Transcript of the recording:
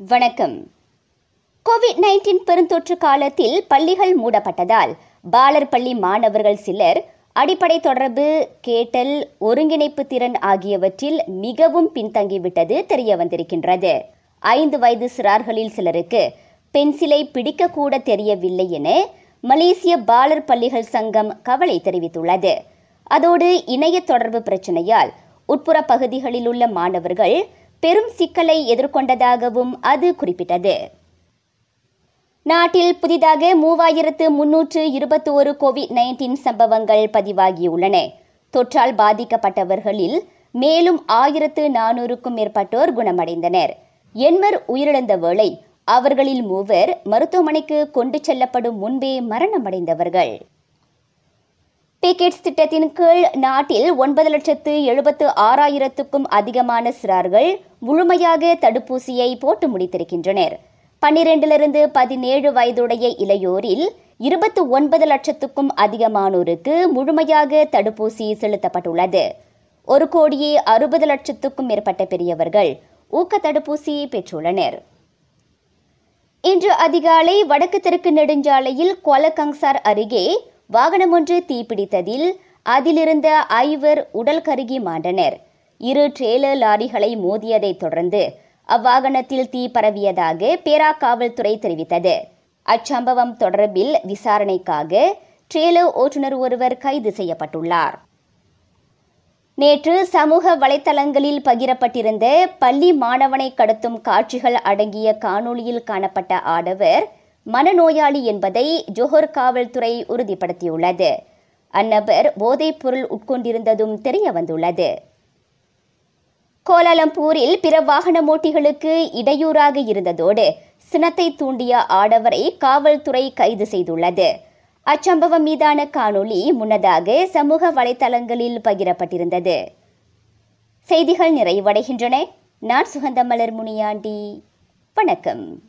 வணக்கம். Covid nineteen பெருந்தொற்று காலத்தில் பள்ளிகள் மூடப்பட்டதால் பாலர் பள்ளி மாணவர்கள் சிலர் அடிப்படை தொடர்பு கேட்டல் ஒருங்கிணைப்பு திறன் ஆகியவற்றில் மிகவும் பின்தங்கிவிட்டது தெரிய வந்திருக்கின்றது ஐந்து வயது சிறார்களில் சிலருக்கு பென்சிலை பிடிக்கக்கூட தெரியவில்லை என மலேசிய பாலர் பள்ளிகள் சங்கம் கவலை தெரிவித்துள்ளது. அதோடு இணைய தொடர்பு பிரச்சனையால் உட்புற பகுதிகளில் உள்ள மாணவர்கள் பெரும் சிக்கலை எதிர்கொண்டதாகவும் அது குறிப்பிட்டது. நாட்டில் புதிதாக மூவாயிரத்து முன்னூற்று இருபத்தி ஒரு கோவிட் நைன்டீன் சம்பவங்கள் பதிவாகியுள்ளன. தொற்றால் பாதிக்கப்பட்டவர்களில் மேலும் ஆயிரத்து நானூறுக்கும் மேற்பட்டோர் குணமடைந்தனர். எண்மர் உயிரிழந்த வேளை அவர்களில் மூவர் மருத்துவமனைக்கு கொண்டு செல்லப்படும் முன்பே மரணமடைந்தவர்கள். பிகெட்ஸ் திட்டத்தின் கீழ் நாட்டில் ஒன்பது லட்சத்து எழுபத்து ஆறாயிரத்துக்கும் அதிகமான சிறார்கள் முழுமையாக தடுப்பூசியை போட்டு முடித்திருக்கின்றனர். பன்னிரண்டிலிருந்து பதினேழு வயதுடைய இளையோரில் இருபத்து ஒன்பது லட்சத்துக்கும் அதிகமானோருக்கு முழுமையாக தடுப்பூசி செலுத்தப்பட்டுள்ளது. ஒரு கோடியே அறுபது லட்சத்துக்கும் மேற்பட்ட பெரியவர்கள் ஊக்க தடுப்பூசி பெற்றுள்ளனர். இன்று அதிகாலை வடக்கு தெற்கு நெடுஞ்சாலையில் கொலகங்சார் அருகே வாகனம் ஒன்று தீப்பிடித்ததில் அதிலிருந்த ஐவர் உடல் கருகி மாண்டனர். இரு ட்ரெய்லர் லாரிகளை மோதியதைத் தொடர்ந்து அவ்வாகனத்தில் தீ பரவியதாக பேரா காவல்துறை தெரிவித்தது. அச்சம்பவம் தொடர்பில் விசாரணைக்காக ட்ரெய்லர் ஓட்டுநர் ஒருவர் கைது செய்யப்பட்டுள்ளார். நேற்று சமூக வலைத்தளங்களில் பகிரப்பட்டிருந்த பள்ளி மாணவனை கடத்தும் காட்சிகள் அடங்கிய காணொளியில் காணப்பட்ட ஆடவர் மனநோயாளி என்பதை ஜோஹர் காவல்துறை உறுதிப்படுத்தியுள்ளது. அந்நபர் போதைப் பொருள் உட்கொண்டிருந்ததும் தெரிய வந்துள்ளது கோலாலம்பூரில் பிற வாகனமோட்டிகளுக்கு இடையூறாக இருந்ததோடு சினத்தை தூண்டிய ஆடவரை காவல்துறை கைது செய்துள்ளது. அச்சம்பவம் மீதான காணொளி முன்னதாக சமூக வலைதளங்களில் பகிரப்பட்டிருந்தது. செய்திகள் நிறைவடைகின்றன. நான் சுகந்தமலர் முனியாண்டி. வணக்கம்.